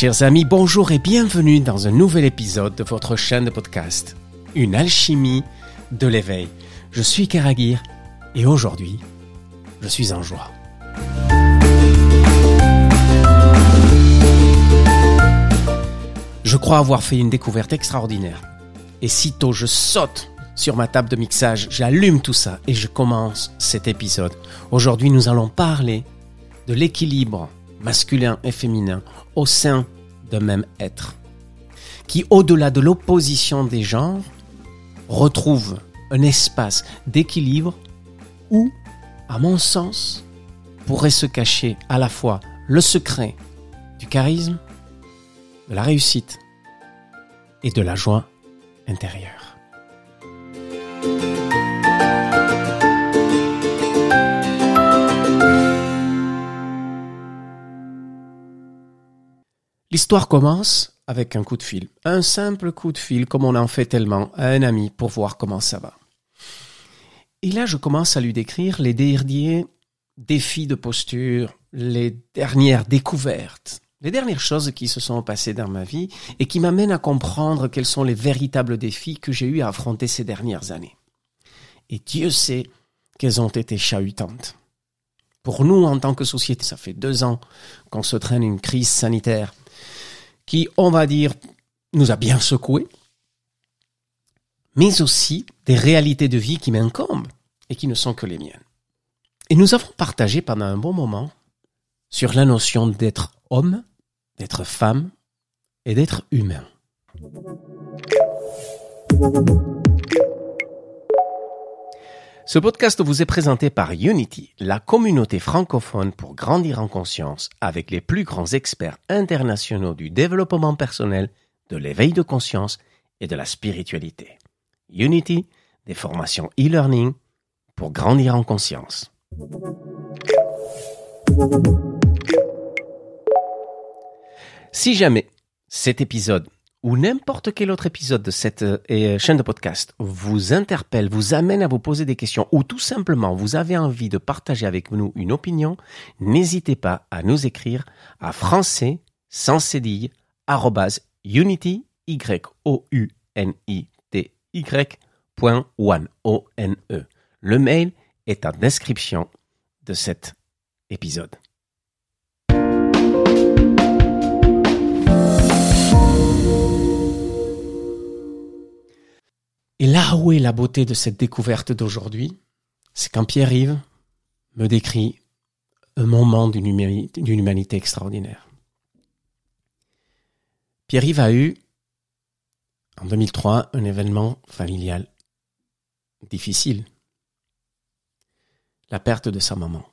Chers amis, bonjour et bienvenue dans un nouvel épisode de votre chaîne de podcast, Une alchimie de l'éveil. Je suis Karagir et aujourd'hui, je suis en joie. Je crois avoir fait une découverte extraordinaire. Et sitôt je saute sur ma table de mixage, j'allume tout ça et je commence cet épisode. Aujourd'hui, nous allons parler de l'équilibre masculin et féminin au sein d'un même être, qui au-delà de l'opposition des genres, retrouve un espace d'équilibre où, à mon sens, pourrait se cacher à la fois le secret du charisme, de la réussite et de la joie intérieure. L'histoire commence avec un coup de fil. Un simple coup de fil, comme on en fait tellement, à un ami pour voir comment ça va. Et là, je commence à lui décrire les derniers défis de posture, les dernières découvertes, les dernières choses qui se sont passées dans ma vie et qui m'amènent à comprendre quels sont les véritables défis que j'ai eu à affronter ces dernières années. Et Dieu sait qu'elles ont été chahutantes. Pour nous, en tant que société, ça fait deux ans qu'on se traîne une crise sanitaire qui, on va dire, nous a bien secoués, mais aussi des réalités de vie qui m'incombent et qui ne sont que les miennes. Et nous avons partagé pendant un bon moment sur la notion d'être homme, d'être femme et d'être humain. Ce podcast vous est présenté par Unity, la communauté francophone pour grandir en conscience avec les plus grands experts internationaux du développement personnel, de l'éveil de conscience et de la spiritualité. Unity, des formations e-learning pour grandir en conscience. Si jamais cet épisode ou n'importe quel autre épisode de cette euh, euh, chaîne de podcast vous interpelle, vous amène à vous poser des questions ou tout simplement vous avez envie de partager avec nous une opinion, n'hésitez pas à nous écrire à français sans cédille unity y o t y one o n e. Le mail est en description de cet épisode. Et là où est la beauté de cette découverte d'aujourd'hui, c'est quand Pierre-Yves me décrit un moment d'une humanité, extraordinaire. Pierre-Yves a eu, en 2003, un événement familial difficile. La perte de sa maman.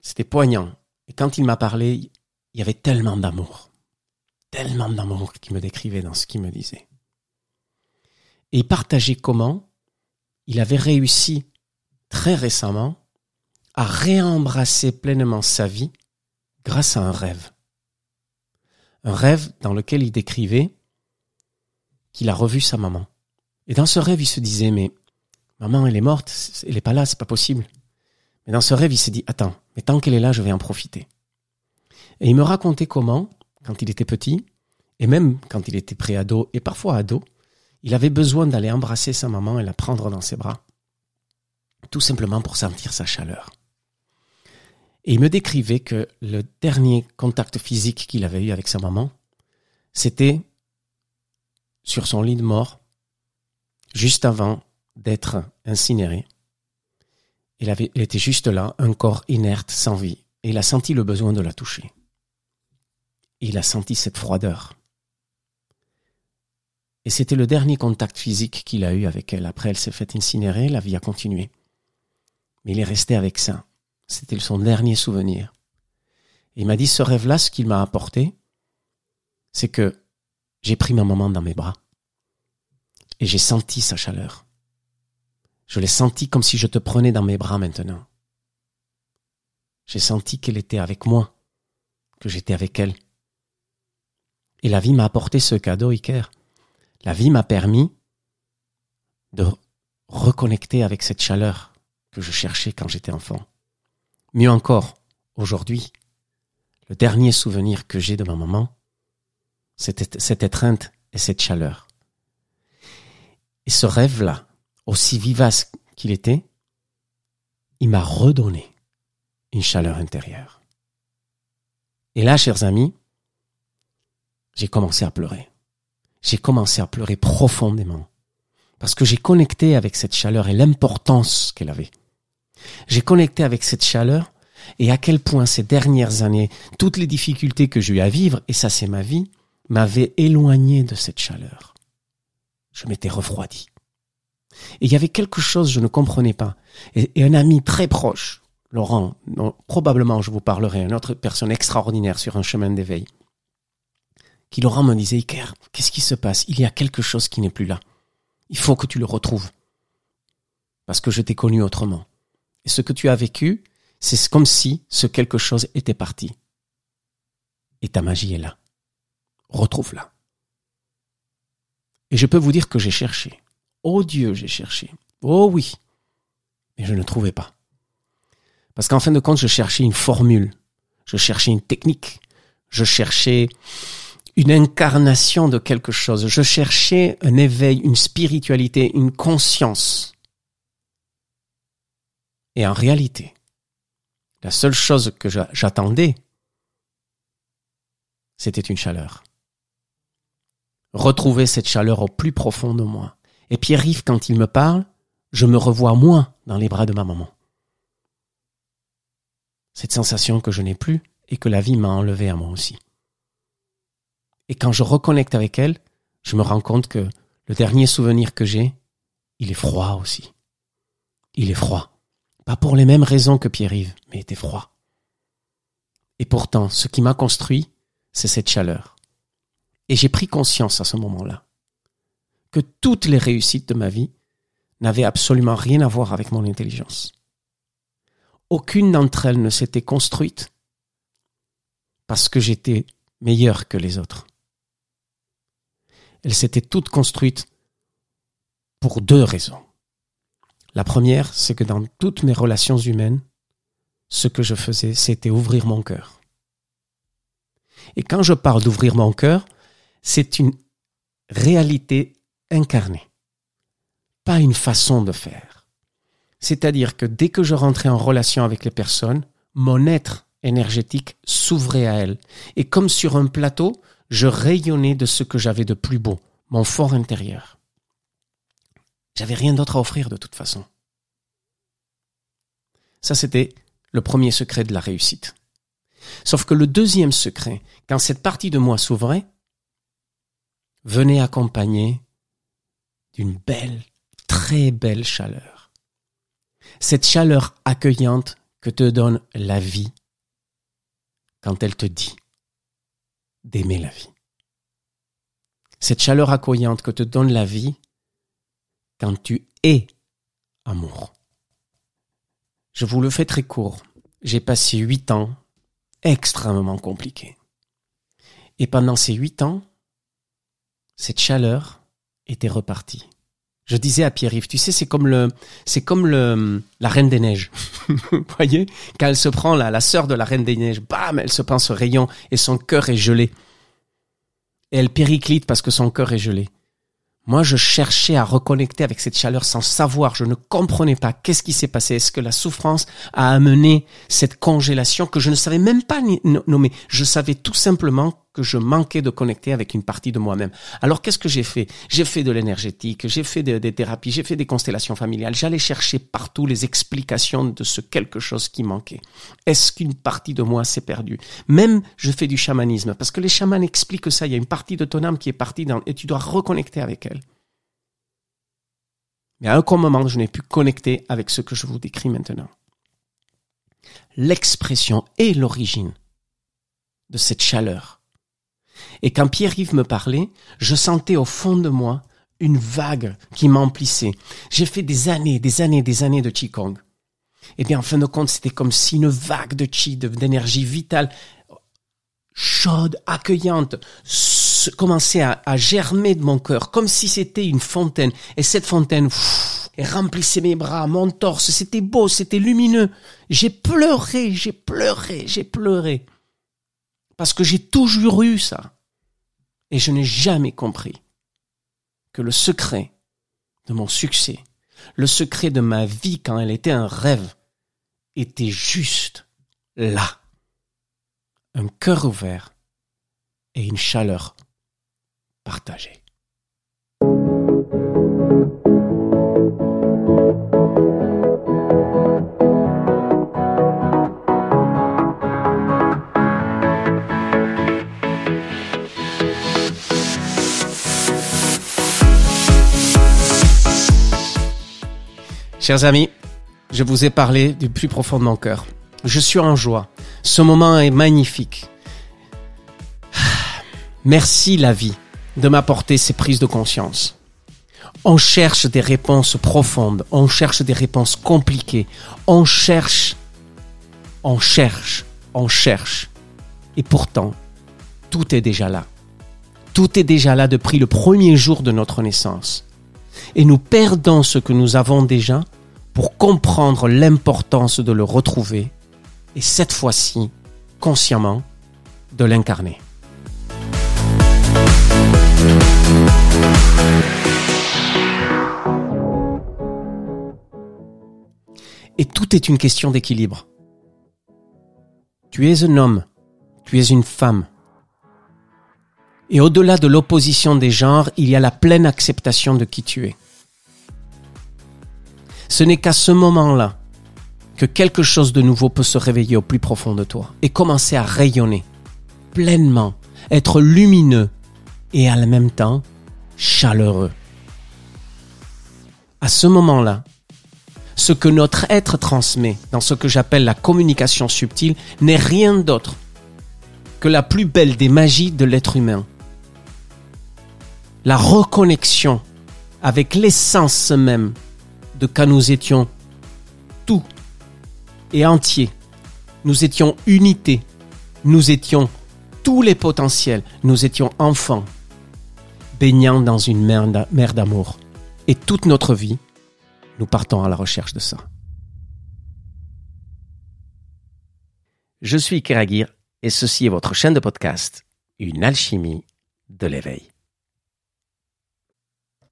C'était poignant. Et quand il m'a parlé, il y avait tellement d'amour. Tellement d'amour qu'il me décrivait dans ce qu'il me disait et partager comment il avait réussi très récemment à réembrasser pleinement sa vie grâce à un rêve. Un rêve dans lequel il décrivait qu'il a revu sa maman. Et dans ce rêve, il se disait, mais maman, elle est morte, elle n'est pas là, c'est pas possible. Mais dans ce rêve, il s'est dit, attends, mais tant qu'elle est là, je vais en profiter. Et il me racontait comment, quand il était petit, et même quand il était pré-ado et parfois ado, il avait besoin d'aller embrasser sa maman et la prendre dans ses bras, tout simplement pour sentir sa chaleur. Et il me décrivait que le dernier contact physique qu'il avait eu avec sa maman, c'était sur son lit de mort, juste avant d'être incinéré. Il, avait, il était juste là, un corps inerte, sans vie, et il a senti le besoin de la toucher. il a senti cette froideur. Et c'était le dernier contact physique qu'il a eu avec elle. Après, elle s'est faite incinérer, la vie a continué. Mais il est resté avec ça. C'était son dernier souvenir. il m'a dit, ce rêve-là, ce qu'il m'a apporté, c'est que j'ai pris ma maman dans mes bras. Et j'ai senti sa chaleur. Je l'ai senti comme si je te prenais dans mes bras maintenant. J'ai senti qu'elle était avec moi, que j'étais avec elle. Et la vie m'a apporté ce cadeau, Iker. La vie m'a permis de reconnecter avec cette chaleur que je cherchais quand j'étais enfant. Mieux encore, aujourd'hui, le dernier souvenir que j'ai de ma maman, c'était cette étreinte et cette chaleur. Et ce rêve-là, aussi vivace qu'il était, il m'a redonné une chaleur intérieure. Et là, chers amis, j'ai commencé à pleurer. J'ai commencé à pleurer profondément. Parce que j'ai connecté avec cette chaleur et l'importance qu'elle avait. J'ai connecté avec cette chaleur et à quel point ces dernières années, toutes les difficultés que j'ai eu à vivre, et ça c'est ma vie, m'avaient éloigné de cette chaleur. Je m'étais refroidi. Et il y avait quelque chose que je ne comprenais pas. Et, un ami très proche, Laurent, probablement je vous parlerai, une autre personne extraordinaire sur un chemin d'éveil, qui Laurent me disait, Iker, qu'est-ce qui se passe? Il y a quelque chose qui n'est plus là. Il faut que tu le retrouves. Parce que je t'ai connu autrement. Et ce que tu as vécu, c'est comme si ce quelque chose était parti. Et ta magie est là. Retrouve-la. Et je peux vous dire que j'ai cherché. Oh Dieu, j'ai cherché. Oh oui. Mais je ne trouvais pas. Parce qu'en fin de compte, je cherchais une formule. Je cherchais une technique. Je cherchais une incarnation de quelque chose. Je cherchais un éveil, une spiritualité, une conscience. Et en réalité, la seule chose que j'attendais, c'était une chaleur. Retrouver cette chaleur au plus profond de moi. Et Pierre-Yves, quand il me parle, je me revois moins dans les bras de ma maman. Cette sensation que je n'ai plus et que la vie m'a enlevée à moi aussi. Et quand je reconnecte avec elle, je me rends compte que le dernier souvenir que j'ai, il est froid aussi. Il est froid. Pas pour les mêmes raisons que Pierre-Yves, mais il était froid. Et pourtant, ce qui m'a construit, c'est cette chaleur. Et j'ai pris conscience à ce moment-là que toutes les réussites de ma vie n'avaient absolument rien à voir avec mon intelligence. Aucune d'entre elles ne s'était construite parce que j'étais meilleur que les autres elles s'étaient toutes construites pour deux raisons. La première, c'est que dans toutes mes relations humaines, ce que je faisais, c'était ouvrir mon cœur. Et quand je parle d'ouvrir mon cœur, c'est une réalité incarnée, pas une façon de faire. C'est-à-dire que dès que je rentrais en relation avec les personnes, mon être énergétique s'ouvrait à elles. Et comme sur un plateau, je rayonnais de ce que j'avais de plus beau, mon fort intérieur. J'avais rien d'autre à offrir de toute façon. Ça, c'était le premier secret de la réussite. Sauf que le deuxième secret, quand cette partie de moi s'ouvrait, venait accompagné d'une belle, très belle chaleur. Cette chaleur accueillante que te donne la vie quand elle te dit d'aimer la vie. Cette chaleur accueillante que te donne la vie quand tu es amour. Je vous le fais très court. J'ai passé huit ans extrêmement compliqués. Et pendant ces huit ans, cette chaleur était repartie. Je disais à Pierre-Yves, tu sais, c'est comme le, c'est comme le, la Reine des Neiges. Vous voyez? Quand elle se prend la, la sœur de la Reine des Neiges, bam, elle se prend ce rayon et son cœur est gelé et elle périclite parce que son cœur est gelé. Moi, je cherchais à reconnecter avec cette chaleur sans savoir, je ne comprenais pas qu'est-ce qui s'est passé. Est-ce que la souffrance a amené cette congélation que je ne savais même pas nommer Je savais tout simplement que je manquais de connecter avec une partie de moi-même. Alors qu'est-ce que j'ai fait? J'ai fait de l'énergétique, j'ai fait des thérapies, j'ai fait des constellations familiales. J'allais chercher partout les explications de ce quelque chose qui manquait. Est-ce qu'une partie de moi s'est perdue? Même je fais du chamanisme parce que les chamans expliquent ça. Il y a une partie de ton âme qui est partie et tu dois reconnecter avec elle. Mais à aucun moment je n'ai pu connecter avec ce que je vous décris maintenant. L'expression et l'origine de cette chaleur et quand Pierre-Yves me parlait, je sentais au fond de moi une vague qui m'emplissait. J'ai fait des années, des années, des années de Qigong. Eh bien, en fin de compte, c'était comme si une vague de Qi, d'énergie vitale, chaude, accueillante, commençait à, germer de mon cœur, comme si c'était une fontaine. Et cette fontaine, remplissait mes bras, mon torse. C'était beau, c'était lumineux. J'ai pleuré, j'ai pleuré, j'ai pleuré. Parce que j'ai toujours eu ça. Et je n'ai jamais compris que le secret de mon succès, le secret de ma vie quand elle était un rêve, était juste là. Un cœur ouvert et une chaleur partagée. Chers amis, je vous ai parlé du plus profond de mon cœur. Je suis en joie. Ce moment est magnifique. Merci la vie de m'apporter ces prises de conscience. On cherche des réponses profondes, on cherche des réponses compliquées, on cherche, on cherche, on cherche. Et pourtant, tout est déjà là. Tout est déjà là depuis le premier jour de notre naissance. Et nous perdons ce que nous avons déjà pour comprendre l'importance de le retrouver et cette fois-ci, consciemment, de l'incarner. Et tout est une question d'équilibre. Tu es un homme, tu es une femme. Et au-delà de l'opposition des genres, il y a la pleine acceptation de qui tu es. Ce n'est qu'à ce moment-là que quelque chose de nouveau peut se réveiller au plus profond de toi et commencer à rayonner pleinement, être lumineux et à la même temps chaleureux. À ce moment-là, ce que notre être transmet dans ce que j'appelle la communication subtile n'est rien d'autre que la plus belle des magies de l'être humain. La reconnexion avec l'essence même de quand nous étions tout et entier. Nous étions unité. Nous étions tous les potentiels. Nous étions enfants, baignant dans une mer d'amour. Et toute notre vie, nous partons à la recherche de ça. Je suis Keragir et ceci est votre chaîne de podcast, Une alchimie de l'éveil.